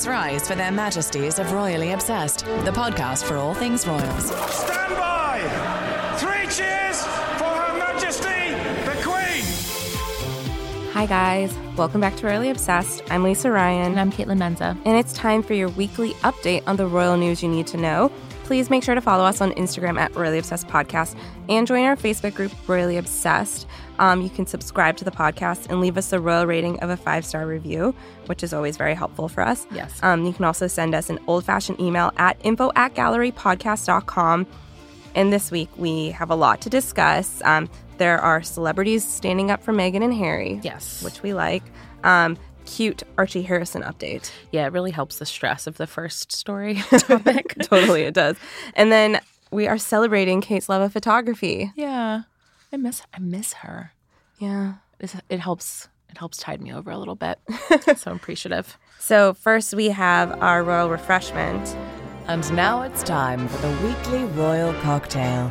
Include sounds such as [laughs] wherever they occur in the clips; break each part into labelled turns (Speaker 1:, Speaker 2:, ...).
Speaker 1: Please rise for their majesties of Royally Obsessed, the podcast for all things royals.
Speaker 2: Stand by! Three cheers for Her Majesty the Queen!
Speaker 3: Hi, guys. Welcome back to Royally Obsessed. I'm Lisa Ryan.
Speaker 4: And I'm Caitlin Menza.
Speaker 3: And it's time for your weekly update on the royal news you need to know. Please make sure to follow us on Instagram at Royally Obsessed Podcast and join our Facebook group, Royally Obsessed. Um, you can subscribe to the podcast and leave us a royal rating of a five star review, which is always very helpful for us.
Speaker 4: Yes.
Speaker 3: Um, you can also send us an old fashioned email at info at gallerypodcast.com. And this week we have a lot to discuss. Um, there are celebrities standing up for Meghan and Harry.
Speaker 5: Yes.
Speaker 3: Which we like. Um, cute Archie Harrison update.
Speaker 5: Yeah, it really helps the stress of the first story [laughs] topic.
Speaker 3: totally, it does. And then we are celebrating Kate's love of photography.
Speaker 5: yeah. I miss I miss her.
Speaker 3: Yeah.
Speaker 5: It's, it helps it helps tide me over a little bit. [laughs] so appreciative.
Speaker 3: So, first we have our royal refreshment.
Speaker 1: And now it's time for the weekly royal cocktail.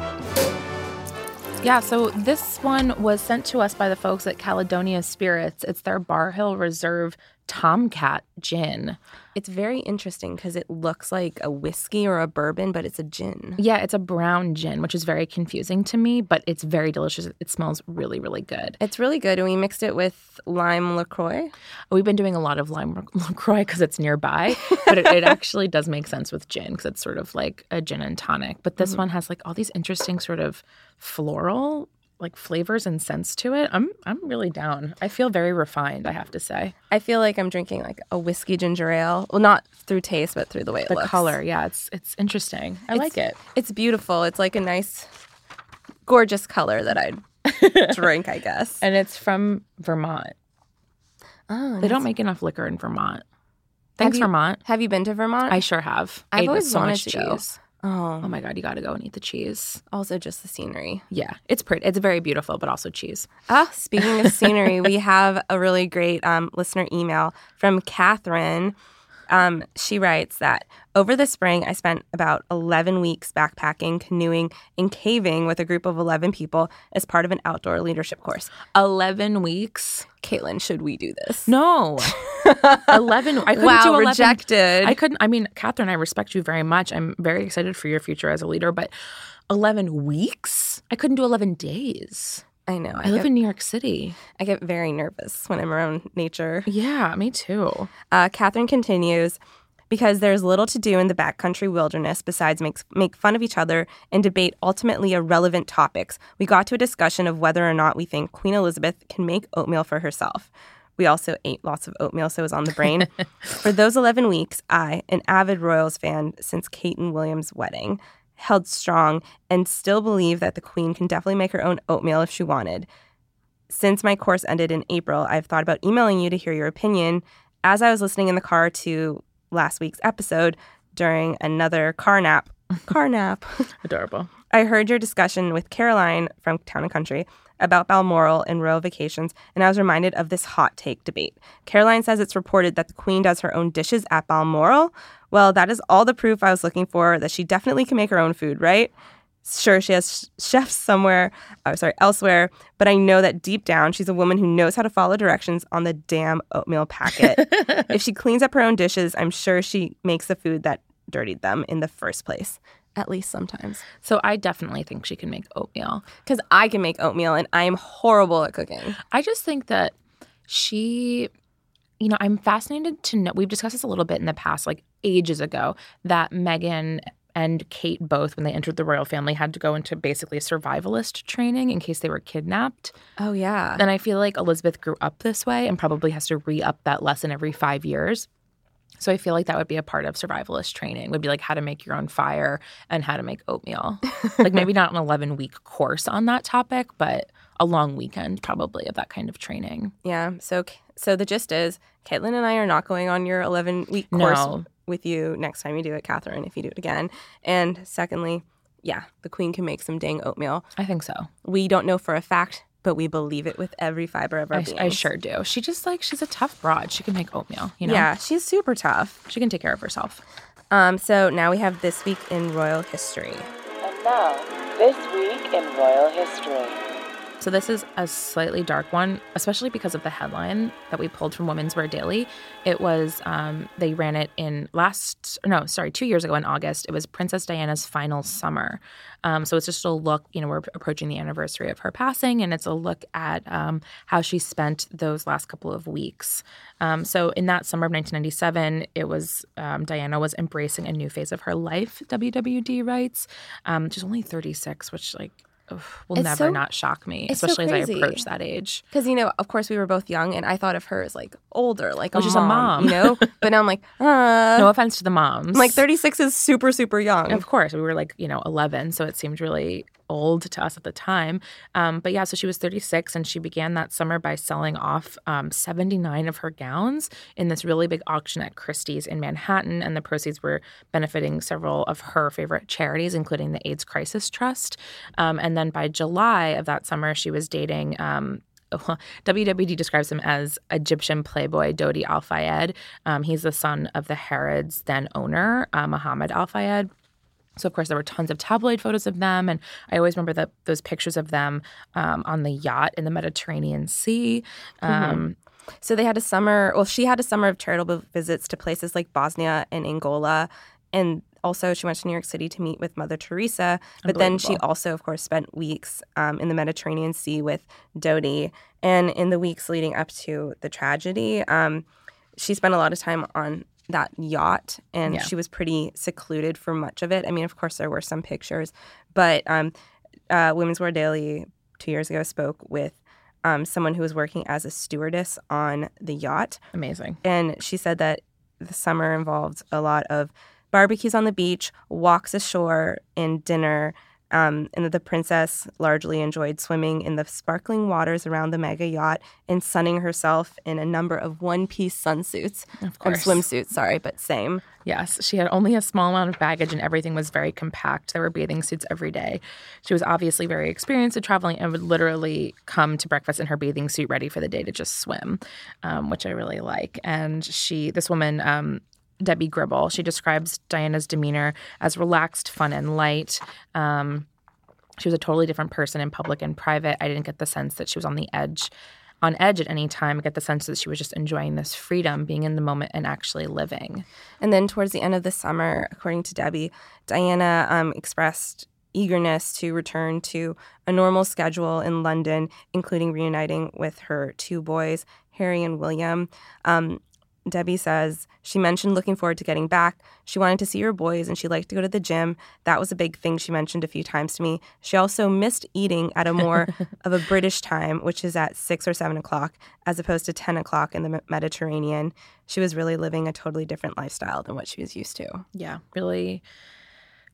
Speaker 5: Yeah, so this one was sent to us by the folks at Caledonia Spirits. It's their Barr Hill Reserve Tomcat gin.
Speaker 3: It's very interesting because it looks like a whiskey or a bourbon, but it's a gin.
Speaker 5: Yeah, it's a brown gin, which is very confusing to me, but it's very delicious. It smells really, really good.
Speaker 3: It's really good. And we mixed it with lime LaCroix.
Speaker 5: We've been doing a lot of lime [laughs] LaCroix because it's nearby, but it, it actually does make sense with gin because it's sort of like a gin and tonic. But this mm-hmm. one has like all these interesting sort of floral like flavors and scents to it. I'm I'm really down. I feel very refined, I have to say.
Speaker 3: I feel like I'm drinking like a whiskey ginger ale. Well, not through taste, but through the way it
Speaker 5: The
Speaker 3: looks.
Speaker 5: color, yeah, it's it's interesting. I like it.
Speaker 3: It's beautiful. It's like a nice, gorgeous color that I'd [laughs] drink, I guess.
Speaker 5: And it's from Vermont.
Speaker 3: Oh,
Speaker 5: They don't make enough liquor in Vermont. Thanks,
Speaker 3: you-
Speaker 5: Vermont.
Speaker 3: Have you been to Vermont?
Speaker 5: I sure have.
Speaker 3: I've
Speaker 5: Ate
Speaker 3: always
Speaker 5: so
Speaker 3: wanted
Speaker 5: much
Speaker 3: to go. Oh,
Speaker 5: Oh my god, you got to go and eat the cheese.
Speaker 3: also just the scenery.
Speaker 5: Yeah, it's pretty. It's very beautiful, but also cheese.
Speaker 3: Ah, speaking of scenery, we [laughs] have a really great um, listener email from Catherine. Um, she writes that over the spring, I spent about 11 weeks backpacking, canoeing, and caving with a group of 11 people as part of an outdoor leadership course.
Speaker 5: 11 weeks?
Speaker 3: Caitlin, should we do this?
Speaker 5: No. [laughs] 11. I couldn't
Speaker 3: Wow,
Speaker 5: do 11.
Speaker 3: rejected.
Speaker 5: I couldn't. I mean, Catherine, I respect you very much. I'm very excited for your future as a leader, but 11 weeks? I couldn't do 11 days.
Speaker 3: I know. I,
Speaker 5: I live
Speaker 3: get,
Speaker 5: in New York City.
Speaker 3: I get very nervous when I'm around nature.
Speaker 5: Yeah, me too.
Speaker 3: Uh, Catherine continues because there's little to do in the backcountry wilderness besides make, make fun of each other and debate ultimately irrelevant topics. We got to a discussion of whether or not we think Queen Elizabeth can make oatmeal for herself. We also ate lots of oatmeal, so it was on the brain. [laughs] for those 11 weeks, I, an avid Royals fan since Kate and William's wedding, held strong and still believe that the Queen can definitely make her own oatmeal if she wanted. Since my course ended in April, I've thought about emailing you to hear your opinion. As I was listening in the car to last week's episode during another car nap, [laughs] car nap,
Speaker 5: Adorable.
Speaker 3: I heard your discussion with Caroline from Town and Country about Balmoral and royal vacations, and I was reminded of this hot take debate. Caroline says it's reported that the Queen does her own dishes at Balmoral. Well, that is all the proof I was looking for that she definitely can make her own food, right? Sure, she has chefs somewhere, oh, sorry, elsewhere, but I know that deep down she's a woman who knows how to follow directions on the damn oatmeal packet. [laughs] if she cleans up her own dishes, I'm sure she makes the food that dirtied them in the first place. At least sometimes.
Speaker 5: So I definitely think she can make oatmeal.
Speaker 3: Because I can make oatmeal and I am horrible at cooking.
Speaker 5: I just think that she, you know, I'm fascinated to know. We've discussed this a little bit in the past, like ages ago, that Meghan and Kate both, when they entered the royal family, had to go into basically a survivalist training in case they were kidnapped.
Speaker 3: Oh, yeah.
Speaker 5: And I feel like Elizabeth grew up this way and probably has to re up that lesson every five years. So I feel like that would be a part of survivalist training. Would be like how to make your own fire and how to make oatmeal. [laughs] like maybe not an 11 week course on that topic, but a long weekend probably of that kind of training.
Speaker 3: Yeah. So so the gist is, Caitlin and I are not going on your 11 week course
Speaker 5: No.
Speaker 3: with you next time you do it, Catherine. If you do it again, and secondly, yeah, the queen can make some dang oatmeal.
Speaker 5: I think so.
Speaker 3: We don't know for a fact, but we believe it with every fiber of our
Speaker 5: I,
Speaker 3: being.
Speaker 5: I sure do. She just like she's a tough broad. She can make oatmeal. You know.
Speaker 3: Yeah, she's super tough.
Speaker 5: She can take care of herself.
Speaker 3: Um, so now we have this week in royal history.
Speaker 6: And now, this week in royal history.
Speaker 5: So this is a slightly dark one, especially because of the headline that we pulled from Women's Wear Daily. It was um, they ran it in last no, sorry, two years ago in August. It was Princess Diana's final summer. Um, so it's just a look. You know, we're approaching the anniversary of her passing, and it's a look at um, how she spent those last couple of weeks. Um, so in that summer of 1997, it was um, Diana was embracing a new phase of her life. WWD writes. Um, she's only 36, which like. Will
Speaker 3: It's
Speaker 5: never
Speaker 3: so-
Speaker 5: not shock me,
Speaker 3: it's so
Speaker 5: especially as I approach that age.
Speaker 3: Because you know, of course, we were both young, and I thought of her as like older, like a
Speaker 5: she's a
Speaker 3: mom,
Speaker 5: mom.
Speaker 3: you know. [laughs] but now I'm like, uh,
Speaker 5: No offense to the moms.
Speaker 3: I'm like 36 is super super young.
Speaker 5: Of course, we were like, you know, 11, so it seemed really old to us at the time. Um, but yeah, so she was 36 and she began that summer by selling off um, 79 of her gowns in this really big auction at Christie's in Manhattan. And the proceeds were benefiting several of her favorite charities, including the AIDS Crisis Trust. Um, and then by July of that summer, she was dating. Um, [laughs] WWD describes him as Egyptian playboy Dodi Al Fayed. Um, he's the son of the Harrods' then owner, uh, Muhammad Al Fayed. So of course there were tons of tabloid photos of them, and I always remember those pictures of them um, on the yacht in the Mediterranean Sea. Um,
Speaker 3: So they had a summer. Well, she had a summer of charitable visits to places like Bosnia and Angola, and also she went to New York City to meet with Mother Teresa. But then she also, of course, spent weeks um, in the Mediterranean Sea with Dodi. And in the weeks leading up to the tragedy, um, she spent a lot of time on that yacht, and
Speaker 5: Yeah.
Speaker 3: she was pretty secluded for much of it. I mean, of course, there were some pictures, but um, uh, Women's Wear Daily two years ago spoke with um, someone who was working as a stewardess on the yacht.
Speaker 5: amazing.
Speaker 3: And she said that the summer involved a lot of barbecues on the beach, walks ashore, and dinner. Um, and that the princess largely enjoyed swimming in the sparkling waters around the mega yacht and sunning herself in a number of one piece sunsuits.
Speaker 5: Of
Speaker 3: Or
Speaker 5: course.
Speaker 3: swimsuits, sorry, but same.
Speaker 5: Yes, she had only a small amount of baggage and everything was very compact. There were bathing suits every day. She was obviously very experienced at traveling and would literally come to breakfast in her bathing suit ready for the day to just swim, um, which I really like. And she, this woman, um, Debbie Gribble, she describes Diana's demeanor as relaxed, fun, and light. Um, she was a totally different person in public and private. I didn't get the sense that she was on the edge on edge at any time. I get the sense that she was just enjoying this freedom, being in the moment and actually living.
Speaker 3: And then towards the end of the summer, according to Debbie, Diana um, expressed eagerness to return to a normal schedule in London, including reuniting with her two boys, Harry and William. Um, Debbie says she mentioned looking forward to getting back. She wanted to see her boys and she liked to go to the gym. That was a big thing she mentioned a few times to me. She also missed eating at a more [laughs] of a British time, which is at six or seven o'clock, as opposed to 10 o'clock in the Mediterranean. She was really living a totally different lifestyle than what she was used to.
Speaker 5: yeah, really,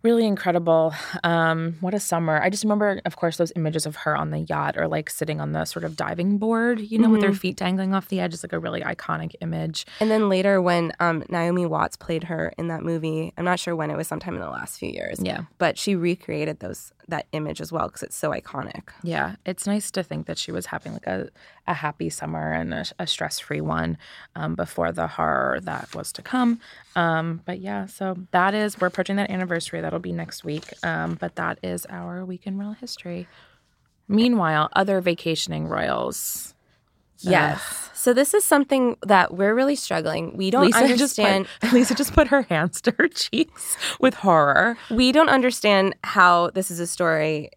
Speaker 5: really incredible. Um, what a summer! I just remember, of course, those images of her on the yacht or like sitting on the sort of diving board, you know, with her feet dangling off the edge. It's like a really iconic image.
Speaker 3: And then later, when um, Naomi Watts played her in that movie, I'm not sure when it was, sometime in the last few years.
Speaker 5: Yeah.
Speaker 3: But she recreated those that image as well because it's so iconic.
Speaker 5: Yeah, it's nice to think that she was having like a, a happy summer and a, a stress free one um, before the horror that was to come. Um, but yeah, so that is, we're approaching that anniversary. That'll be next week. Um, but that is our week in royal history. Meanwhile, other vacationing royals.
Speaker 3: Yes. So this is something that we're really struggling. We don't
Speaker 5: Lisa
Speaker 3: understand.
Speaker 5: just put, [laughs] Lisa just put her hands to her cheeks with horror.
Speaker 3: we don't understand how this is a story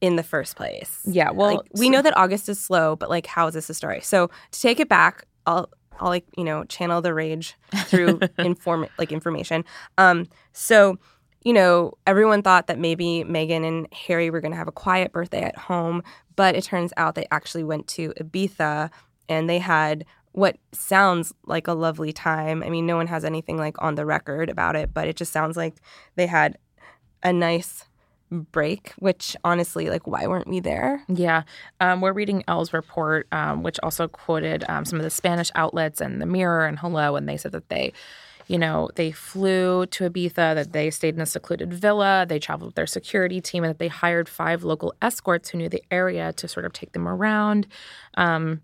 Speaker 3: in the first place.
Speaker 5: Yeah, well,
Speaker 3: like, we know that August is slow, but like, how is this a story? So to take it back, I'll I'll like you know channel the rage through [laughs] inform like information. Um, so you know everyone thought that maybe Meghan and Harry were going to have a quiet birthday at home, but it turns out they actually went to Ibiza and they had what sounds like a lovely time. I mean, no one has anything like on the record about it, but it just sounds like they had a nice break, which honestly, like, why weren't we there?
Speaker 5: Yeah. Um, we're reading Elle's report, um, which also quoted um, some of the Spanish outlets and the Mirror and Hello, and they said that they, you know, they flew to Ibiza, that they stayed in a secluded villa, they traveled with their security team, and that they hired five local escorts who knew the area to sort of take them around. Um,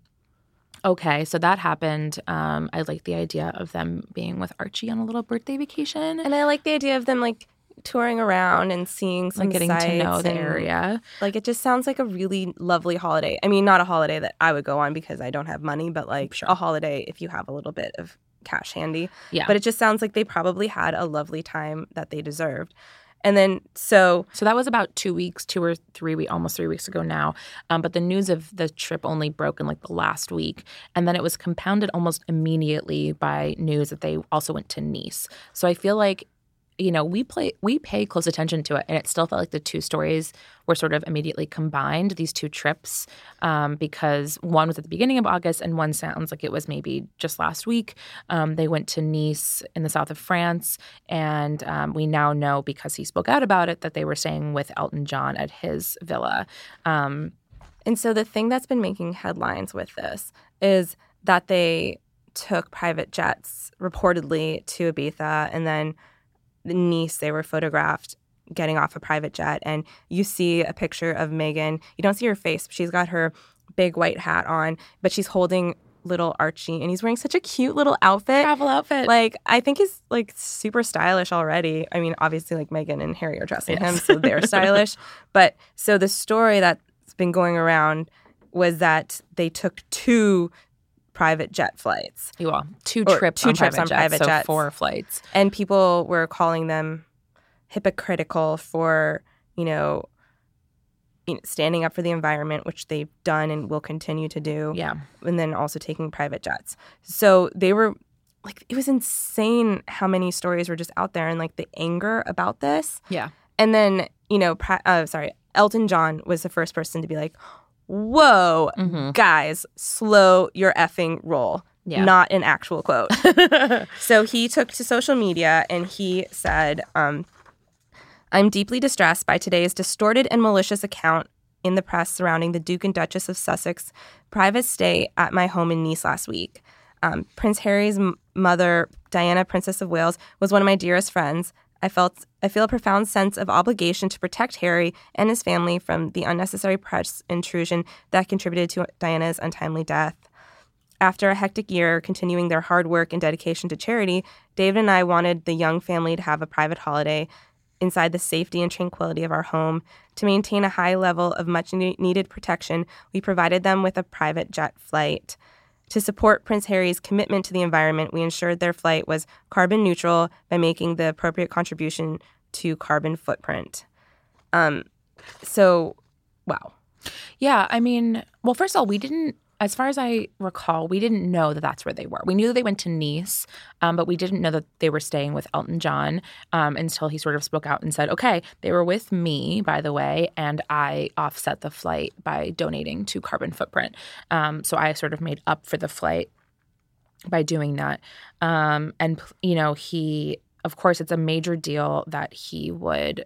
Speaker 5: okay, so that happened. Um, I like the idea of them being with Archie on a little birthday vacation.
Speaker 3: And I like the idea of them like touring around and seeing some
Speaker 5: like getting to know the
Speaker 3: and,
Speaker 5: area.
Speaker 3: Like it just sounds like a really lovely holiday. I mean, not a holiday that I would go on because I don't have money, but like
Speaker 5: Sure.
Speaker 3: a holiday if you have a little bit of cash handy.
Speaker 5: Yeah.
Speaker 3: But it just sounds like they probably had a lovely time that they deserved. And then so
Speaker 5: So that was about two weeks, two or three weeks, almost three weeks ago now. Um, but the news of the trip only broke in like the last week, and then it was compounded almost immediately by news that they also went to Nice. So I feel like, you know, we play we pay close attention to it, and it still felt like the two stories were sort of immediately combined. These two trips, um, because one was at the beginning of August, and one sounds like it was maybe just last week. Um, they went to Nice in the south of France, and um, we now know because he spoke out about it that they were staying with Elton John at his villa. Um,
Speaker 3: And so the thing that's been making headlines with this is that they took private jets reportedly to Ibiza and then the Nice they were photographed getting off a private jet and you see a picture of Meghan. You don't see her face, but she's got her big white hat on, but she's holding little Archie and he's wearing such a cute little outfit.
Speaker 5: travel outfit.
Speaker 3: Like I think he's like super stylish already. I mean, obviously like Meghan and Harry are dressing him, so they're [laughs] stylish. But so the story that's been going around was that they took two private jet flights
Speaker 5: well, two trips
Speaker 3: two
Speaker 5: on
Speaker 3: trips
Speaker 5: private
Speaker 3: on
Speaker 5: jets,
Speaker 3: private
Speaker 5: so
Speaker 3: jets.
Speaker 5: four flights.
Speaker 3: and people were calling them hypocritical for, you know, you know, standing up for the environment, which they've done and will continue to do.
Speaker 5: Yeah.
Speaker 3: and then also taking private jets. So they were like, it was insane how many stories were just out there and like the anger about this.
Speaker 5: Yeah.
Speaker 3: And then, you know, pra- uh, sorry, Elton John was the first person to be like, whoa,
Speaker 5: Mm-hmm.
Speaker 3: guys, slow your effing roll.
Speaker 5: Yeah.
Speaker 3: Not an actual quote. [laughs] so he took to social media and he said, um, I'm deeply distressed by today's distorted and malicious account in the press surrounding the Duke and Duchess of Sussex private stay at my home in Nice last week. Um, Prince Harry's m- mother, Diana, Princess of Wales, was one of my dearest friends. I felt I feel a profound sense of obligation to protect Harry and his family from the unnecessary press intrusion that contributed to Diana's untimely death. After a hectic year continuing their hard work and dedication to charity, David and I wanted the young family to have a private holiday inside the safety and tranquility of our home. To maintain a high level of much needed protection, we provided them with a private jet flight. To support Prince Harry's commitment to the environment, we ensured their flight was carbon neutral by making the appropriate contribution to carbon footprint. Um, so, wow.
Speaker 5: Yeah, I mean, well, first of all, we didn't, as far as I recall, we didn't know that that's where they were. We knew they went to Nice, um, but we didn't know that they were staying with Elton John um, until he sort of spoke out and said, okay, they were with me, by the way, and I offset the flight by donating to Carbon Footprint. Um, so I sort of made up for the flight by doing that. Um, and, you know, he, of course, it's a major deal that he would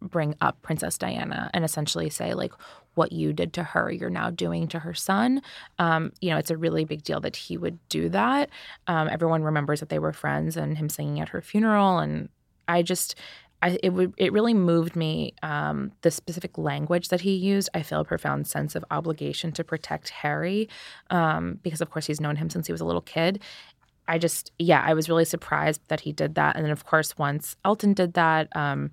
Speaker 5: bring up Princess Diana and essentially say, like, what you did to her, you're now doing to her son. Um, you know, it's a really big deal that he would do that. Um, everyone remembers that they were friends and him singing at her funeral. And I just, I, it would, it really moved me. Um, the specific language that he used, I feel a profound sense of obligation to protect Harry, um, because of course he's known him since he was a little kid. I just, yeah, I was really surprised that he did that. And then, of course, once Elton did that, um,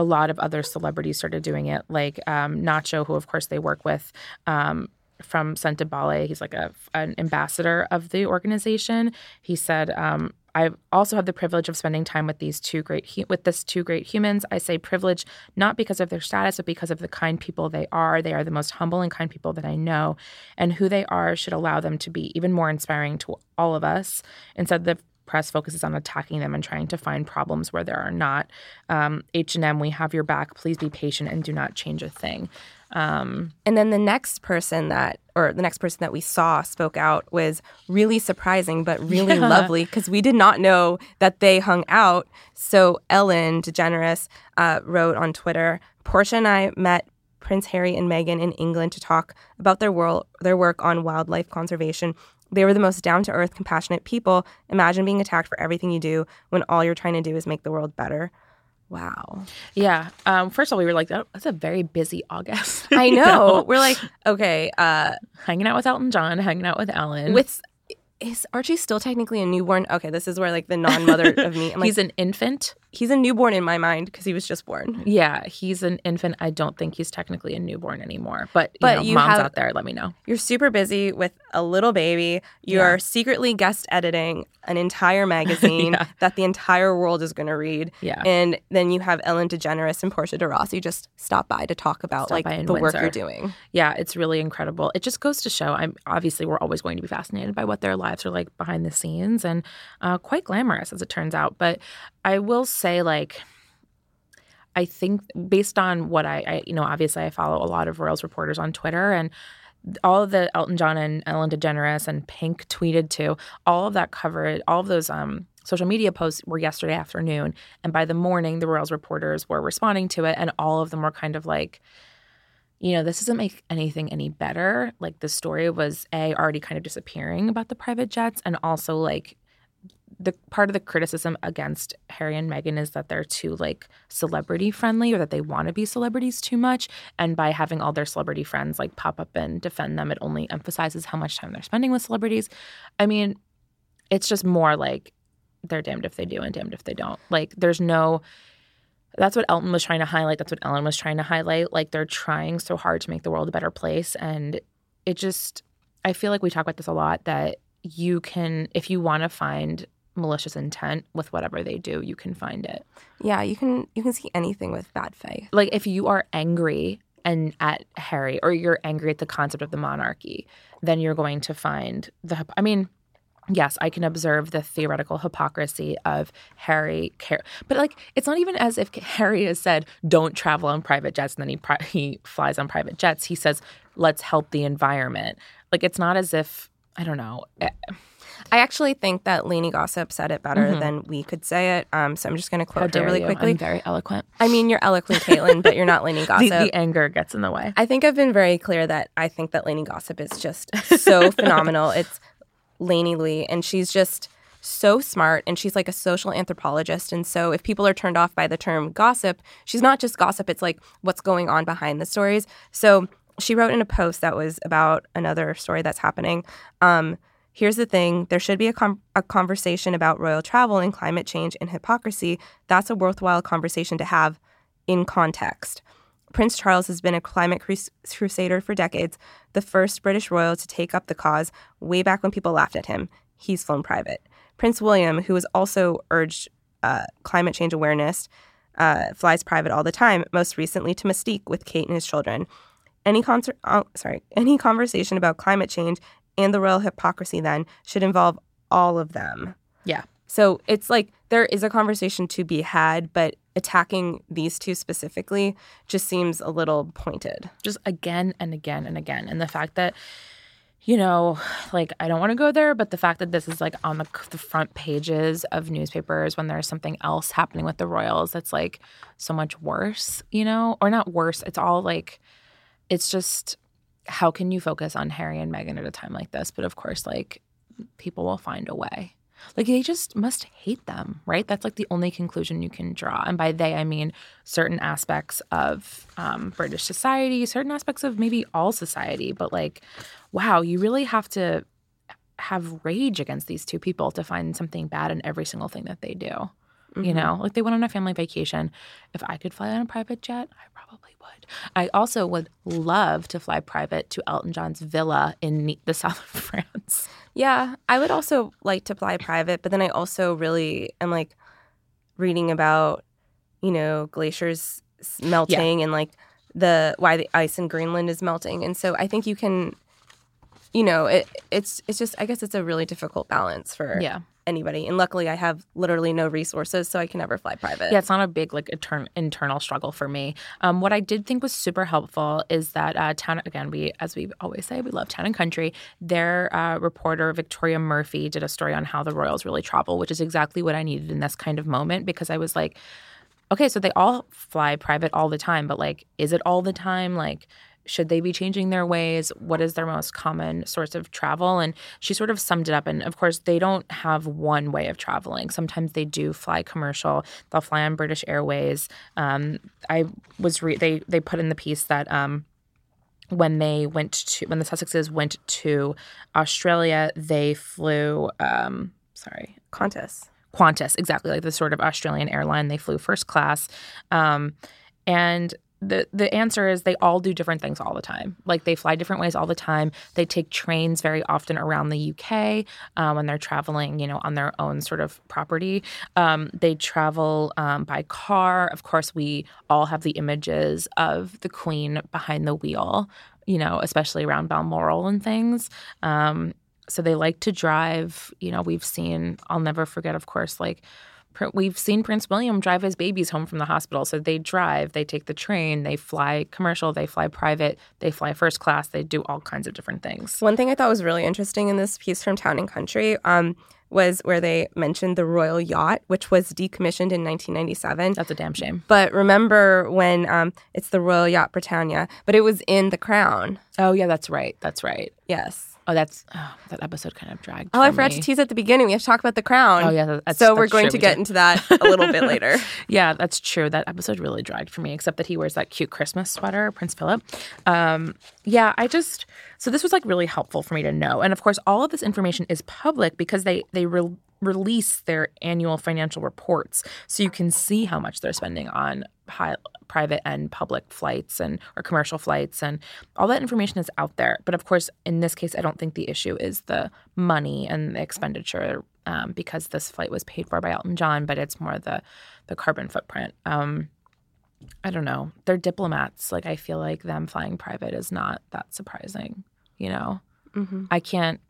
Speaker 5: a lot of other celebrities started doing it, like um, Nacho, who, of course, they work with um, from Sentebale. He's like a, an ambassador of the organization. He said, um, I also have the privilege of spending time with these two great with this two great humans. I say privilege not because of their status, but because of the kind people they are. They are the most humble and kind people that I know, and who they are should allow them to be even more inspiring to all of us. And said the press focuses on attacking them and trying to find problems where there are not. Um, H&M, we have your back. Please be patient and do not change a thing. Um,
Speaker 3: And then the next person that, or the next person that we saw spoke out was really surprising, but really [laughs] lovely because we did not know that they hung out. So Ellen DeGeneres uh, wrote on Twitter, Portia and I met Prince Harry and Meghan in England to talk about their world, their work on wildlife conservation. They were the most down to earth, compassionate people. Imagine being attacked for everything you do when all you're trying to do is make the world better. Wow.
Speaker 5: yeah. Um, first of all, we were like, that, that's a very busy August. [laughs]
Speaker 3: I
Speaker 5: You
Speaker 3: know. We're like, okay, uh,
Speaker 5: hanging out with Elton John, hanging out with Ellen.
Speaker 3: with is Archie still technically a newborn? Okay, this is where like the non-mother [laughs] of me. I'm like,
Speaker 5: he's an infant.
Speaker 3: He's a newborn in my mind because he was just born.
Speaker 5: Yeah, he's an infant. I don't think he's technically a newborn anymore. But you
Speaker 3: But
Speaker 5: know,
Speaker 3: you
Speaker 5: moms
Speaker 3: have-
Speaker 5: out there, let me know.
Speaker 3: You're super busy with a little baby. You are secretly guest editing an entire magazine [laughs]
Speaker 5: Yeah.
Speaker 3: that the entire world is going to read.
Speaker 5: Yeah.
Speaker 3: And then you have Ellen DeGeneres and Portia de Rossi just stop by to talk about
Speaker 5: Stop
Speaker 3: like the work you're doing.
Speaker 5: Yeah, it's really incredible. It just goes to show. I'm obviously we're always going to be fascinated by what their lives are like behind the scenes, and uh, quite glamorous as it turns out. But I will say, like, I think based on what I, I you know, obviously I follow a lot of Royals reporters on Twitter, and all of the Elton John and Ellen DeGeneres and Pink tweeted to all of that coverage, all of those um, social media posts were yesterday afternoon, and by the morning the Royals reporters were responding to it, and all of them were kind of like you know, this doesn't make anything any better. Like the story was a already kind of disappearing about the private jets, and also like the part of the criticism against Harry and Meghan is that they're too like celebrity friendly or that they want to be celebrities too much. And by having all their celebrity friends like pop up and defend them, it only emphasizes how much time they're spending with celebrities. I mean, it's just more like they're damned if they do and damned if they don't. Like there's no that's what Elton was trying to highlight. That's what Ellen was trying to highlight. Like they're trying so hard to make the world a better place. And it just, I feel like we talk about this a lot that you can, if you want to find malicious intent with whatever they do, you can find it.
Speaker 3: Yeah, you can you can see anything with bad faith.
Speaker 5: Like if you are angry and at Harry or you're angry at the concept of the monarchy, then you're going to find the, I mean, yes, I can observe the theoretical hypocrisy of Harry. Care, but like, it's not even as if Harry has said, "Don't travel on private jets," and then he pri- he flies on private jets. He says, "Let's help the environment." Like, it's not as if I don't know. eh,
Speaker 3: I actually think that Lainey Gossip said it better than we could say it. Um, so I'm just going to quote her really
Speaker 5: you?
Speaker 3: quickly.
Speaker 5: I'm very eloquent.
Speaker 3: I mean, you're eloquent, Caitlin, but you're not Lainey [laughs] Gossip.
Speaker 5: the anger gets in the way.
Speaker 3: I think I've been very clear that I think that Lainey Gossip is just so [laughs] phenomenal. It's Lainey Lee, and she's just so smart, and she's like a social anthropologist. And so, if people are turned off by the term gossip, she's not just gossip, it's like what's going on behind the stories. So, she wrote in a post that was about another story that's happening. Um, Here's the thing there should be a, com- a conversation about royal travel and climate change and hypocrisy. That's a worthwhile conversation to have in context. Prince Charles has been a climate crus- crusader for decades, the first British royal to take up the cause way back when people laughed at him. He's flown private. Prince William, who has also urged uh, climate change awareness, uh, flies private all the time, most recently to Mustique with Kate and his children. Any concert, oh, sorry, any conversation about climate change and the royal hypocrisy then should involve all of them.
Speaker 5: Yeah.
Speaker 3: So it's like there is a conversation to be had, but attacking these two specifically just seems a little pointed.
Speaker 5: just again and again and again. And the fact that, you know, like I don't want to go there, but the fact that this is like on the, the front pages of newspapers when there's something else happening with the Royals that's like so much worse, you know, or not worse. It's all like, it's just how can you focus on Harry and Meghan at a time like this? But of course, like people will find a way. Like they just must hate them, right? That's like the only conclusion you can draw. And by they, I mean certain aspects of um, British society, certain aspects of maybe all society. But like, wow, you really have to have rage against these two people to find something bad in every single thing that they do. You know, like they went on a family vacation. If I could fly on a private jet, I probably would. I also would love to fly private to Elton John's villa in the [laughs] south of France.
Speaker 3: Yeah, I would also like to fly private, but then I also really am like reading about, you know, glaciers melting and like the why the ice in Greenland is melting. And so I think you can you know, it it's it's just I guess it's a really difficult balance for
Speaker 5: Yeah.
Speaker 3: Anybody. And luckily, I have literally no resources, so I can never fly private.
Speaker 5: Yeah, it's not a big like etern- internal struggle for me. Um, what I did think was super helpful is that uh, town again. We, as we always say, we love town and country. Their uh, reporter Victoria Murphy did a story on how the royals really travel, which is exactly what I needed in this kind of moment because I was like, okay, so they all fly private all the time, but like, is it all the time? Like, should they be changing their ways? What is their most common source of travel? And she sort of summed it up. And of course, they don't have one way of traveling. Sometimes they do fly commercial. They'll fly on British Airways. Um, I was re- they they put in the piece that. Um, when they went to when the Sussexes went to Australia, they flew. Um, sorry,
Speaker 3: Qantas.
Speaker 5: Qantas, exactly like the sort of Australian airline. They flew first class, um, and the the answer is they all do different things all the time. Like they fly different ways all the time. They take trains very often around the UK um, when they're traveling, you know, on their own sort of property. Um, they travel um, by car. Of course, we all have the images of the Queen behind the wheel. You know, especially around Balmoral and things. Um, so they like to drive. You know, we've seen. I'll never forget, of course, like we've seen Prince William drive his babies home from the hospital. So they drive, they take the train, they fly commercial, they fly private, they fly first class, they do all kinds of different things.
Speaker 3: One thing I thought was really interesting in this piece from Town and Country um, was where they mentioned the Royal Yacht, which was decommissioned in 1997.
Speaker 5: That's a damn shame.
Speaker 3: But remember when um, it's the Royal Yacht Britannia, but it was in the Crown.
Speaker 5: Oh yeah, that's right. That's right.
Speaker 3: Yes.
Speaker 5: Oh, that's oh, that episode kind of dragged.
Speaker 3: Oh, I forgot
Speaker 5: me.
Speaker 3: to tease at the beginning. We have to talk about the Crown.
Speaker 5: Oh yeah, that's,
Speaker 3: so we're going
Speaker 5: true.
Speaker 3: to get into that a little bit [laughs] later.
Speaker 5: Yeah, that's true. That episode really dragged for me, except that he wears that cute Christmas sweater, Prince Philip. Um, yeah, I just so this was like really helpful for me to know, and of course, all of this information is public because they they re- release their annual financial reports, so you can see how much they're spending on high, private and public flights and or commercial flights, and all that information is out there. But of course, in this case, I don't think the issue is the money and the expenditure um, because this flight was paid for by Elton John, but it's more the the carbon footprint. Um, I don't know. They're diplomats. Like I feel like them flying private is not that surprising. You know,
Speaker 3: Mhm.
Speaker 5: I can't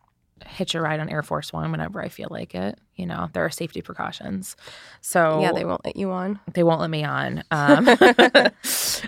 Speaker 5: hitch a ride on Air Force One whenever I feel like it. You know, there are safety precautions. So
Speaker 3: Yeah, they won't let you on.
Speaker 5: they won't let me on. [laughs] Um, [laughs]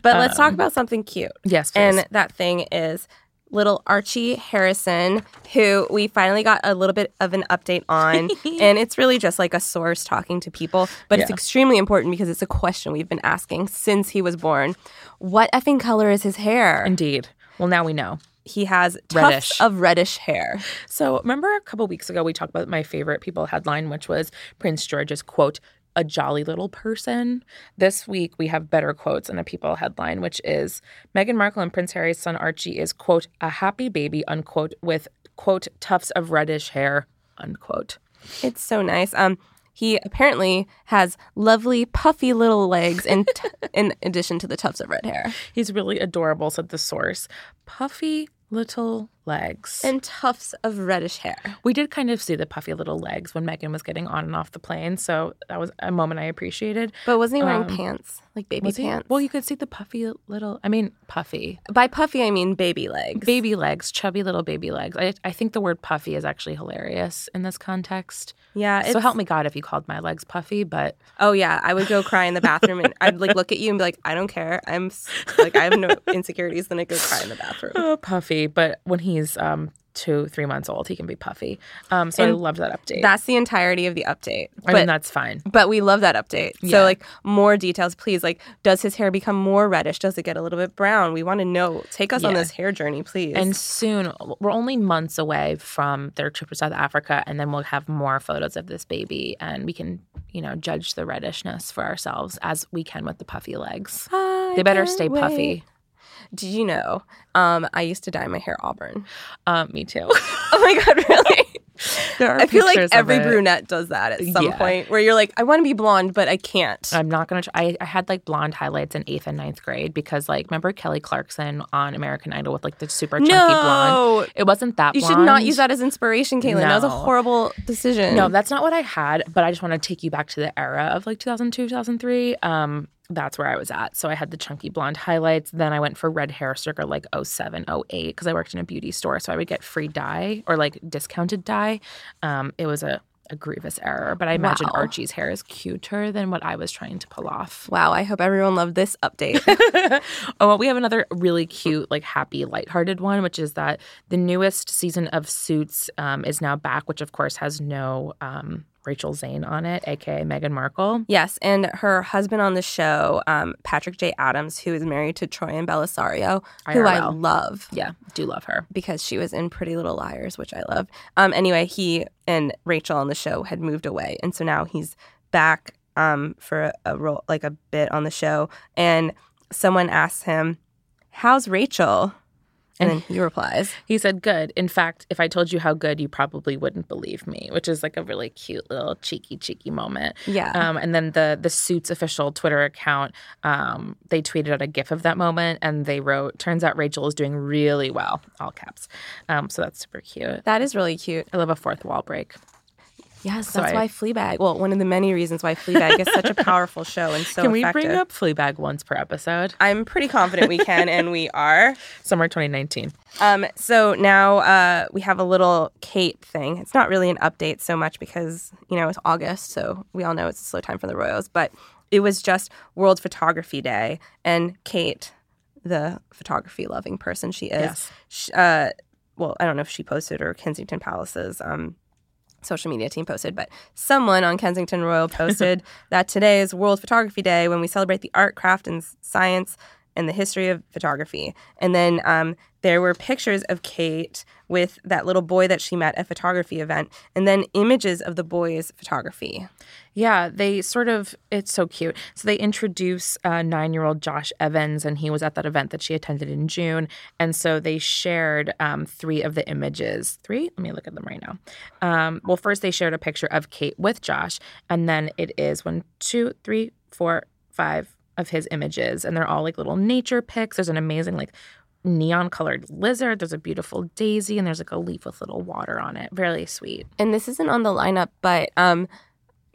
Speaker 3: But let's talk
Speaker 5: um,
Speaker 3: about something cute.
Speaker 5: yes, please.
Speaker 3: And that thing is little Archie Harrison, who we finally got a little bit of an update on. [laughs] and it's really just like a source talking to people, but it's extremely important because it's a question we've been asking since he was born. What effing color is his hair?
Speaker 5: Indeed. Well, now we know.
Speaker 3: He has tufts
Speaker 5: Reddish.
Speaker 3: of reddish hair.
Speaker 5: So remember a couple weeks ago we talked about my favorite people headline, which was Prince George's quote, a jolly little person. This week we have better quotes in a people headline, which is Meghan Markle and Prince Harry's son Archie is quote a happy baby, unquote, with quote tufts of reddish hair, unquote.
Speaker 3: It's so nice. Um, he apparently has lovely, puffy little legs, in t- [laughs] in addition to the tufts of red hair
Speaker 5: He's really adorable, said the source. Puffy little legs.
Speaker 3: and tufts of reddish hair.
Speaker 5: we did kind of see the puffy little legs when Meghan was getting on and off the plane, so that was a moment I appreciated.
Speaker 3: But wasn't he wearing
Speaker 5: Um,
Speaker 3: pants, like baby
Speaker 5: Was he?
Speaker 3: pants?
Speaker 5: Well, you could see the puffy little. I mean, puffy
Speaker 3: By puffy, I mean baby legs.
Speaker 5: baby legs, chubby little baby legs. I, I think the word puffy is actually hilarious in this context.
Speaker 3: Yeah.
Speaker 5: so help me God if you called my legs puffy, but
Speaker 3: Oh yeah, I would go cry in the bathroom, and I'd like look at you and be like, I don't care. I'm like I have no [laughs] insecurities. Then I go cry in the bathroom.
Speaker 5: oh, puffy. But when he's um two, three months old, he can be puffy. Um, so I love that update.
Speaker 3: That's the entirety of the update.
Speaker 5: I
Speaker 3: But
Speaker 5: mean, that's fine.
Speaker 3: but we love that update.
Speaker 5: Yeah.
Speaker 3: So like more details, please. Like, does his hair become more reddish? Does it get a little bit brown? We want to know. Take us on this hair journey, please.
Speaker 5: And soon, we're only months away from their trip to South Africa, and then we'll have more photos of this baby, and we can, you know, judge the reddishness for ourselves as we can with the puffy legs.
Speaker 3: I
Speaker 5: They better stay puffy.
Speaker 3: Did you know? Um, I used to dye my hair auburn.
Speaker 5: Um, me too. [laughs]
Speaker 3: Oh my god, really?
Speaker 5: there are
Speaker 3: I feel like every brunette does that at some
Speaker 5: Yeah.
Speaker 3: point, where you're like, I want to be blonde, but I can't.
Speaker 5: I'm not gonna. Try. I, I had like blonde highlights in eighth and ninth grade because like remember Kelly Clarkson on American Idol with like the super chunky blonde.
Speaker 3: no,
Speaker 5: It wasn't that.
Speaker 3: you
Speaker 5: blonde.
Speaker 3: should not use that as inspiration, Caitlin. That was a horrible decision.
Speaker 5: No, that's not what I had. But I just want to take you back to the era of like 2002, 2003. Um, that's where I was at. So I had the chunky blonde highlights. Then I went for red hair circa like 07, 08 because I worked in a beauty store. So I would get free dye or like discounted dye. Um, it was a, a grievous error. But I imagine
Speaker 3: Wow.
Speaker 5: Archie's hair is cuter than what I was trying to pull off.
Speaker 3: Wow, I hope everyone loved this update. [laughs]
Speaker 5: oh, well, we have another really cute, like happy, lighthearted one, which is that the newest season of Suits um, is now back, which of course has no um, Rachel Zane on it, aka Meghan Markle.
Speaker 3: yes, and her husband on the show, um, Patrick J. Adams, who is married to Troian Bellisario, who I love.
Speaker 5: Yeah, do love her.
Speaker 3: because she was in Pretty Little Liars, which I love. Um, anyway, he and Rachel on the show had moved away, and so now he's back um, for a, a role, like a bit on the show. And someone asks him, "How's Rachel?" And then he replies,
Speaker 5: He said, Good. In fact, if I told you how good, you probably wouldn't believe me, which is like a really cute little cheeky, cheeky moment.
Speaker 3: "Yeah,
Speaker 5: Um, and then the the Suits official Twitter account, um, they tweeted out a GIF of that moment, and they wrote, "Turns out Rachel is doing really well," all caps. Um, so that's super cute.
Speaker 3: that is really cute."
Speaker 5: I love a fourth wall break.
Speaker 3: Yes,
Speaker 5: So
Speaker 3: that's
Speaker 5: I-
Speaker 3: why Fleabag. Well, one of the many reasons why Fleabag is such a [laughs] powerful show and so
Speaker 5: Can we
Speaker 3: effective.
Speaker 5: bring up Fleabag once per episode?
Speaker 3: I'm pretty confident we can, and we are. [laughs]
Speaker 5: Summer 2019.
Speaker 3: Um, so now uh, we have a little Kate thing. It's not really an update so much because, you know, it's August, so we all know it's a slow time for the Royals, but it was just World Photography Day. And Kate, the photography loving person she is,
Speaker 5: Yes.
Speaker 3: sh- uh, well, I don't know if she posted or Kensington Palace's um, social media team posted, but someone on Kensington Royal posted [laughs] that today is World Photography Day when we celebrate the art, craft, and science and the history of photography. And then um, there were pictures of Kate with that little boy that she met at a photography event, and then images of the boy's photography.
Speaker 5: Yeah, they sort of, it's so cute. So they introduce uh, nine year old Josh Evans, and he was at that event that she attended in June. And so they shared um, three of the images. Three? Let me look at them right now. Um, well, first they shared a picture of Kate with Josh, and then it is one, two, three, four, five of his images. And they're all like little nature pics. There's an amazing, like, neon colored lizard. There's a beautiful daisy, and there's like a leaf with little water on it. Very sweet.
Speaker 3: And this isn't on the lineup, but um,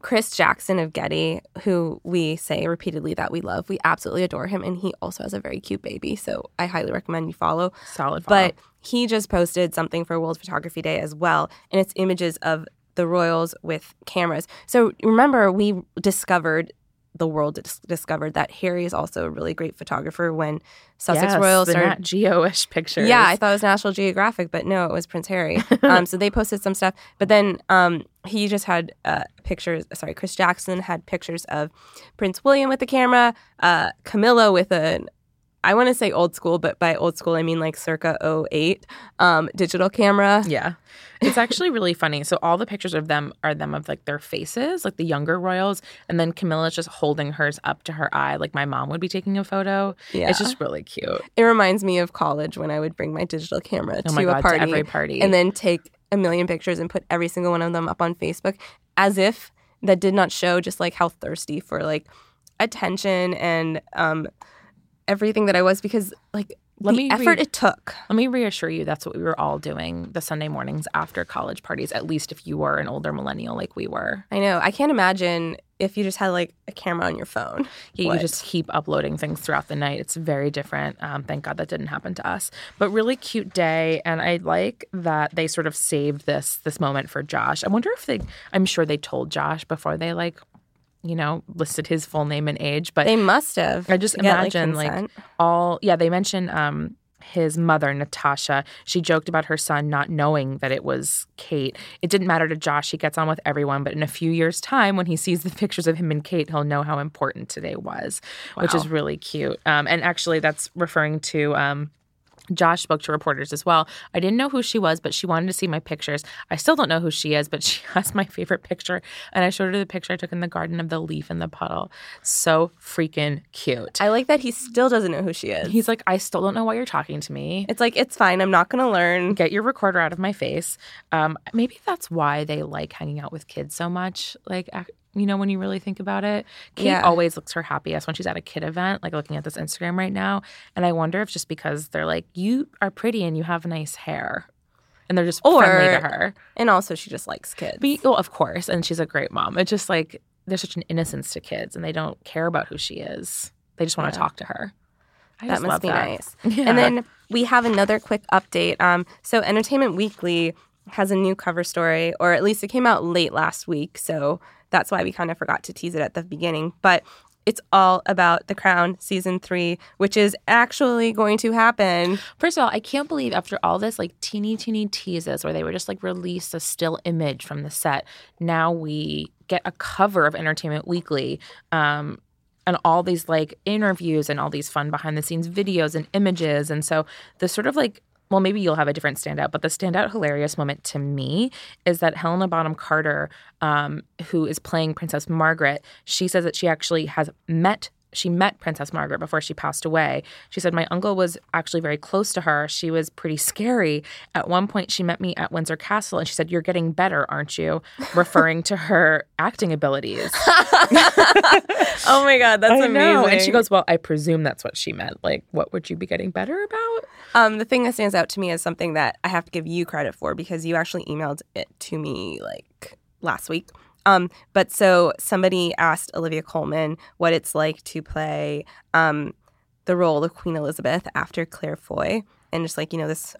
Speaker 3: Chris Jackson of Getty, who we say repeatedly that we love, we absolutely adore him, and he also has a very cute baby. So I highly recommend you follow.
Speaker 5: Solid. follow.
Speaker 3: But he just posted something for World Photography Day as well, and it's images of the royals with cameras. So remember, we discovered the world dis- discovered that Harry is also a really great photographer when Sussex
Speaker 5: Yes,
Speaker 3: royals
Speaker 5: the
Speaker 3: started
Speaker 5: Nat Geo-ish pictures.
Speaker 3: yeah, I thought it was National Geographic, but no, it was Prince Harry. [laughs] Um, so they posted some stuff, but then um, he just had uh, pictures. Sorry, Chris Jackson had pictures of Prince William with the camera, uh, Camilla with an I want to say old school, but by old school I mean like circa 08 um, digital camera.
Speaker 5: Yeah. It's actually really funny. So all the pictures of them are them of like their faces, like the younger royals, and then Camilla's just holding hers up to her eye, like my mom would be taking a photo.
Speaker 3: Yeah.
Speaker 5: It's just really cute.
Speaker 3: It reminds me of college when I would bring my digital camera
Speaker 5: Oh
Speaker 3: to
Speaker 5: my
Speaker 3: a party,
Speaker 5: to every party.
Speaker 3: and then take a million pictures and put every single one of them up on Facebook as if that did not show just like how thirsty for like attention and um everything that I was because like
Speaker 5: Let
Speaker 3: the
Speaker 5: me
Speaker 3: effort
Speaker 5: read-
Speaker 3: it took.
Speaker 5: Let me reassure you that's what we were all doing the Sunday mornings after college parties, at least if you were an older millennial like we were.
Speaker 3: I know. I can't imagine if you just had like a camera on your phone.
Speaker 5: Yeah,
Speaker 3: What?
Speaker 5: you just keep uploading things throughout the night. It's very different. Um, thank God that didn't happen to us. But really cute day, and I like that they sort of saved this this moment for Josh. I wonder if they. I'm sure they told Josh before they like, you know, listed his full name and age. But
Speaker 3: They must have.
Speaker 5: I just
Speaker 3: get, like,
Speaker 5: imagine like, all. Yeah, they mention um his mother Natasha. She joked about her son not knowing that it was Kate. It didn't matter to Josh. He gets on with everyone, but in a few years' time, when he sees the [laughs] pictures of him and Kate, he'll know how important today was, which is really cute. Um, and actually, that's referring to. Um, Josh spoke to reporters as well. I didn't know who she was, but she wanted to see my pictures. I still don't know who she is, but [laughs] she has my favorite picture. And I showed her the picture I took in the garden of the leaf in the puddle. So freaking cute.
Speaker 3: I like that he still doesn't know who she is.
Speaker 5: He's like, I still don't know why you're talking to me.
Speaker 3: it's like it's fine. I'm not gonna learn.
Speaker 5: Get your recorder out of my face. Um, maybe that's why they like hanging out with kids so much. Like, you know, when you really think about it, Kate
Speaker 3: Yeah.
Speaker 5: always looks her happiest when she's at a kid event, like looking at this Instagram right now. And I wonder if just because they're like, you are pretty and you have nice hair. And they're just friendly to her.
Speaker 3: And also, she just likes kids.
Speaker 5: But, well, of course. And she's a great mom. It's just like, there's such an innocence to kids and they don't care about who she is. They just want to
Speaker 3: Yeah.
Speaker 5: talk to her. I
Speaker 3: that must be
Speaker 5: that.
Speaker 3: nice. [laughs]
Speaker 5: Yeah.
Speaker 3: And then we have another quick update. Um, so Entertainment Weekly has a new cover story, or at least it came out late last week. So that's why we kind of forgot to tease it at the beginning. But it's all about The Crown season three, which is actually going to happen.
Speaker 5: First of all, I can't believe after all this like teeny teeny teases where they were just like release a still image from the set, now we get a cover of Entertainment Weekly. Um, and all these like interviews and all these fun behind the scenes videos and images. And so the sort of like well, maybe you'll have a different standout, but the standout hilarious moment to me is that Helena Bonham Carter, um, who is playing Princess Margaret, she says that she actually has met she met Princess Margaret before she passed away. She said, My uncle was actually very close to her. She was pretty scary. At one point, she met me at Windsor Castle and she said, You're getting better, aren't you? Referring to her acting abilities. [laughs]
Speaker 3: oh my God, that's
Speaker 5: I
Speaker 3: amazing.
Speaker 5: know. And she goes, Well, I presume that's what she meant. Like, what would you be getting better about?
Speaker 3: Um, the thing that stands out to me is something that I have to give you credit for because you actually emailed it to me like last week. Um, but so somebody asked Olivia Colman what it's like to play um, the role of Queen Elizabeth after Claire Foy, and just like you know this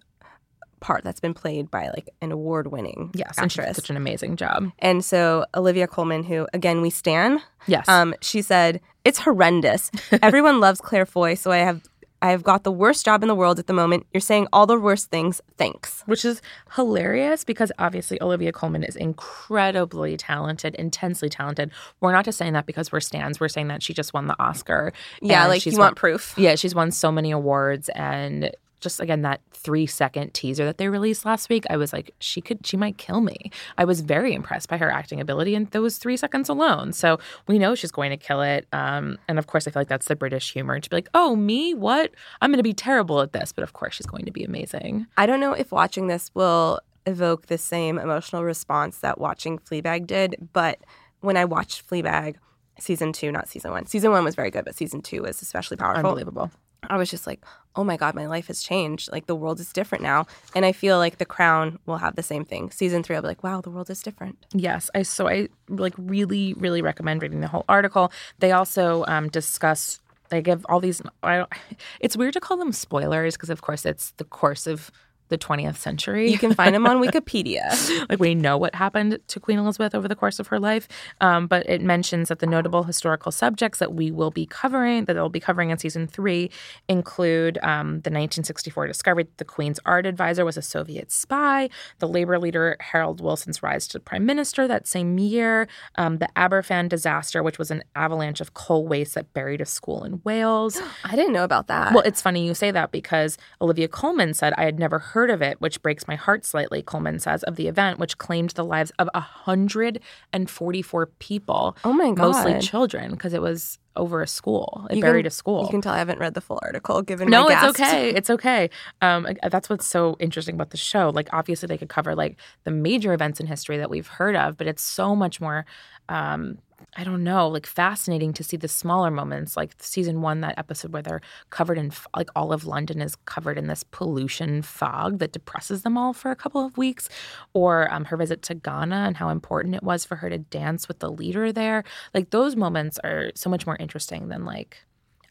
Speaker 3: part that's been played by like an award-winning
Speaker 5: Yes. And she did
Speaker 3: actress.
Speaker 5: such an amazing job.
Speaker 3: And so Olivia Colman, who again we stan,
Speaker 5: Yes.
Speaker 3: um, she said it's horrendous. [laughs] Everyone loves Claire Foy, so I have I have got the worst job in the world at the moment. You're saying all the worst things. Thanks.
Speaker 5: which is hilarious because obviously Olivia Colman is incredibly talented, intensely talented. We're not just saying that because we're stands. We're saying that she just won the Oscar.
Speaker 3: Yeah, like
Speaker 5: she's
Speaker 3: you
Speaker 5: won-
Speaker 3: want proof.
Speaker 5: Yeah, she's won so many awards and just again that three second teaser that they released last week, I was like, she could, she might kill me. I was very impressed by her acting ability in those three seconds alone. So we know she's going to kill it. Um, and of course, I feel like that's the British humor to be like, oh, me, what? I'm going to be terrible at this, but of course, she's going to be amazing.
Speaker 3: I don't know if watching this will evoke the same emotional response that watching Fleabag did, but when I watched Fleabag season two, not season one, season one was very good, but season two was especially powerful.
Speaker 5: Unbelievable.
Speaker 3: I was just like, oh my God, my life has changed. Like the world is different now. And I feel like The Crown will have the same thing. Season three, I'll be like, wow, the world is different.
Speaker 5: Yes, I so I like really really recommend reading the whole article. They also um, discuss they give all these. I don't, [sighs] it's weird to call them spoilers because of course it's the course of the 20th century.
Speaker 3: You can find [laughs] them on Wikipedia.
Speaker 5: like we know what happened to Queen Elizabeth over the course of her life, um, but it mentions that the notable historical subjects that we will be covering, that they'll be covering in season three, include um, the 1964 discovery that the Queen's art advisor was a Soviet spy, the labor leader Harold Wilson's rise to prime minister that same year, um, the Aberfan disaster, which was an avalanche of coal waste that buried a school in Wales. [gasps]
Speaker 3: I didn't know about that.
Speaker 5: Well, it's funny you say that because Olivia Colman said, I had never heard of it, which breaks my heart slightly, Colman says, of the event, which claimed the lives of 144 people,
Speaker 3: oh my God.
Speaker 5: mostly children, because it was over a school. It
Speaker 3: You
Speaker 5: buried
Speaker 3: can-
Speaker 5: a school.
Speaker 3: You can tell I haven't read the full article given
Speaker 5: no,
Speaker 3: my
Speaker 5: it's okay. It's okay. Um, that's what's so interesting about the show. Like, obviously, they could cover like the major events in history that we've heard of, but it's so much more. Um, I don't know, like fascinating to see the smaller moments, like season one, that episode where they're covered in, like all of London is covered in this pollution fog that depresses them all for a couple of weeks, or um, her visit to Ghana and how important it was for her to dance with the leader there. Like those moments are so much more interesting than like,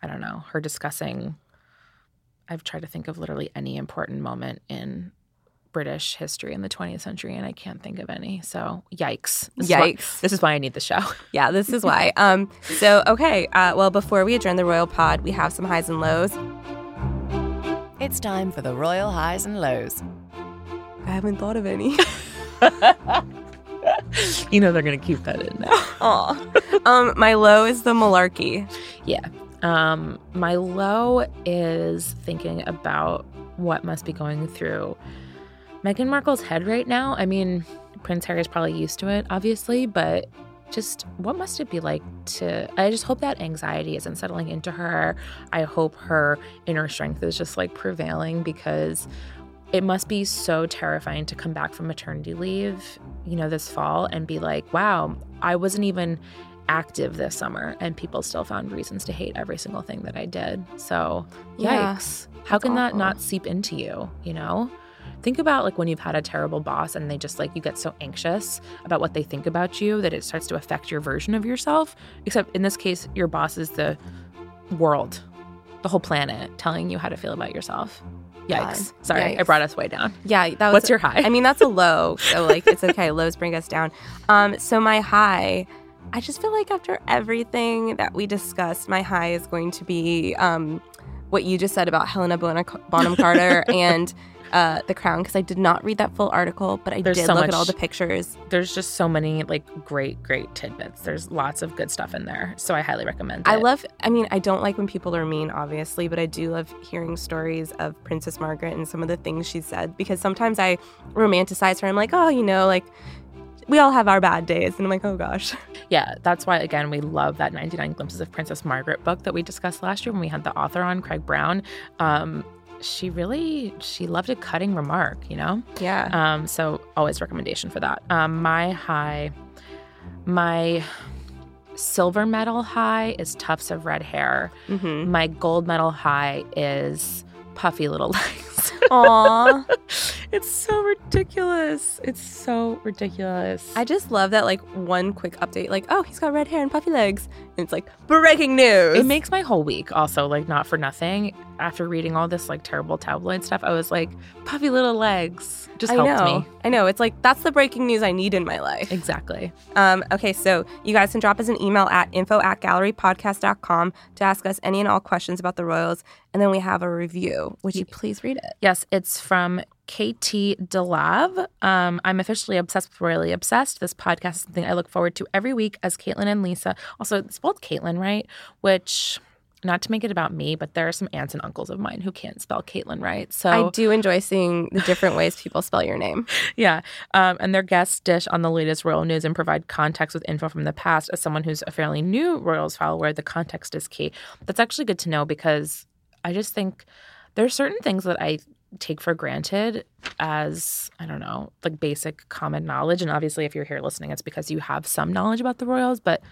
Speaker 5: I don't know, her discussing. I've tried to think of literally any important moment in British history in the 20th century, and I can't think of any. So, yikes! This Is why,
Speaker 3: Yikes.
Speaker 5: this is why I need the show. [laughs]
Speaker 3: Yeah, this is why. Um, so okay. Uh, well, before we adjourn the royal pod, we have some highs and lows.
Speaker 1: It's time for the royal highs and lows.
Speaker 3: I haven't thought of any. [laughs] [laughs]
Speaker 5: you know they're gonna keep that in now.
Speaker 3: Aw. um, my low is the malarkey.
Speaker 5: Yeah. Um, my low is thinking about what must be going through Meghan Markle's head right now. I mean, Prince Harry is probably used to it, obviously, but just what must it be like to I just hope that anxiety isn't settling into her. I hope her inner strength is just like prevailing because it must be so terrifying to come back from maternity leave, you know, this fall and be like, wow, I wasn't even active this summer and people still found reasons to hate every single thing that I did. So,
Speaker 3: Yeah,
Speaker 5: yikes. How
Speaker 3: that's
Speaker 5: can that not seep into you, you know? Think about like when you've had a terrible boss and they just like you get so anxious about what they think about you that it starts to affect your version of yourself. Except in this case, your boss is the world, the whole planet telling you how to feel about yourself. Yikes.
Speaker 3: God.
Speaker 5: Sorry, I brought us way down.
Speaker 3: Yeah, that was.
Speaker 5: What's your high?
Speaker 3: I mean, that's a low, [laughs] so like it's okay. Lows bring us down. Um, so my high, I just feel like after everything that we discussed, my high is going to be um, what you just said about Helena Bonham, Bonham Carter [laughs] and uh, The Crown, because I did not read that full article, but I
Speaker 5: There's
Speaker 3: did
Speaker 5: so
Speaker 3: look
Speaker 5: much-
Speaker 3: at all the pictures.
Speaker 5: There's just so many like great, great tidbits. There's lots of good stuff in there. So I highly recommend it.
Speaker 3: I love, I mean, I don't like when people are mean, obviously, but I do love hearing stories of Princess Margaret and some of the things she said because sometimes I romanticize her. I'm like, oh, you know, like we all have our bad days. And I'm like, oh gosh. [laughs]
Speaker 5: Yeah, that's why again we love that 99 Glimpses of Princess Margaret book that we discussed last year when we had the author on Craig Brown. Um, she really she loved a cutting remark, you know.
Speaker 3: Yeah.
Speaker 5: Um, so always recommendation for that. Um, my high, my silver medal high is tufts of red hair.
Speaker 3: Mm-hmm.
Speaker 5: My gold medal high is puffy little [laughs] legs.
Speaker 3: Aw. [laughs]
Speaker 5: it's so ridiculous. It's so ridiculous.
Speaker 3: I just love that, like, one quick update, like, oh, he's got red hair and puffy legs. And it's like, breaking news.
Speaker 5: It makes my whole week also like not for nothing. After reading all this like terrible tabloid stuff, I was like, puffy little legs just
Speaker 3: I
Speaker 5: helped
Speaker 3: know.
Speaker 5: me.
Speaker 3: I know. It's like, that's the breaking news I need in my life.
Speaker 5: Exactly.
Speaker 3: Um, okay, so you guys can drop us an email at info at gallerypodcast.com to ask us any and all questions about the Royals. And then we have a review. Would you please read it?
Speaker 5: Yes, it's from KT Delav. Um, I'm officially obsessed with Royally Obsessed. This podcast is something I look forward to every week as Caitlin and Lisa. Also, it's spelled Caitlin, right? Which, not to make it about me, but there are some aunts and uncles of mine who can't spell Caitlin right. So
Speaker 3: I do enjoy seeing the different ways people spell your name. [laughs]
Speaker 5: Yeah. Um, and their guests dish on the latest royal news and provide context with info from the past. As someone who's a fairly new Royals follower, the context is key. That's actually good to know because I just think there are certain things that I take for granted as, I don't know, like basic common knowledge. And obviously, if you're here listening, it's because you have some knowledge about the Royals. But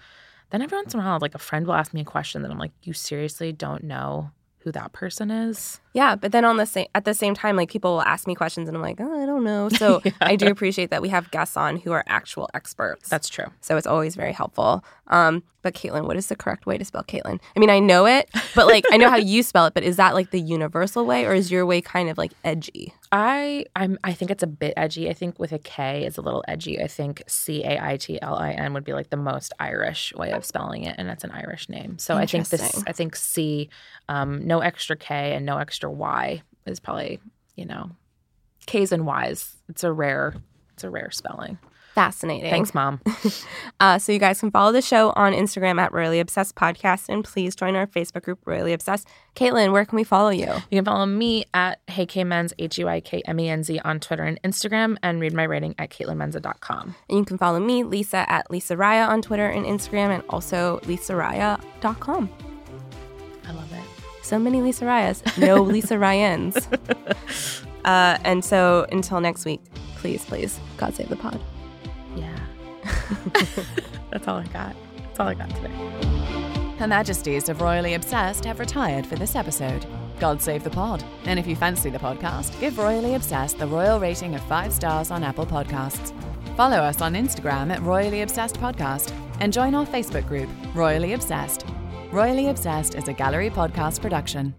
Speaker 5: then every once in a while, like a friend will ask me a question that I'm like, you seriously don't know who that person is?
Speaker 3: Yeah, but then on the same at the same time, like people will ask me questions, and I'm like, oh, I don't know. [laughs] So I do appreciate that we have guests on who are actual experts.
Speaker 5: That's true.
Speaker 3: so it's always very helpful. Um, but Caitlin, what is the correct way to spell Caitlin? I mean, I know it, but like I know how you spell it, but is that like the universal way, or is your way kind of like edgy?
Speaker 5: I I'm I think it's a bit edgy. I think with a K is a little edgy. I think C A I T L I N would be like the most Irish way of spelling it, and it's an Irish name. So I think this I think C, um, no extra K and no extra Y is probably you know K's and Y's. It's a rare it's a rare spelling.
Speaker 3: Fascinating.
Speaker 5: Thanks, mom. [laughs]
Speaker 3: Uh, so you guys can follow the show on Instagram at Royally Obsessed Podcast, and please join our Facebook group Royally Obsessed. Caitlin, where can we follow you?
Speaker 5: You can follow me at Hey K Men's H U I K M E N Z on Twitter and Instagram, and read my rating at CaitlinMenza.com.
Speaker 3: And you can follow me, Lisa, at Lisa Raya on Twitter and Instagram, and also LisaRaya.com.
Speaker 5: I love it.
Speaker 3: So many Lisa Rayas, no [laughs] Lisa Ryans. Uh, and so until next week, please, please, God save the pod.
Speaker 5: Yeah. [laughs] That's all I got. That's all I got today.
Speaker 1: Her Majesties of Royally Obsessed have retired for this episode. God save the pod. And if you fancy the podcast, give Royally Obsessed the royal rating of five stars on Apple Podcasts. Follow us on Instagram at Royally Obsessed Podcast and join our Facebook group, Royally Obsessed. Royally Obsessed is a gallery podcast production.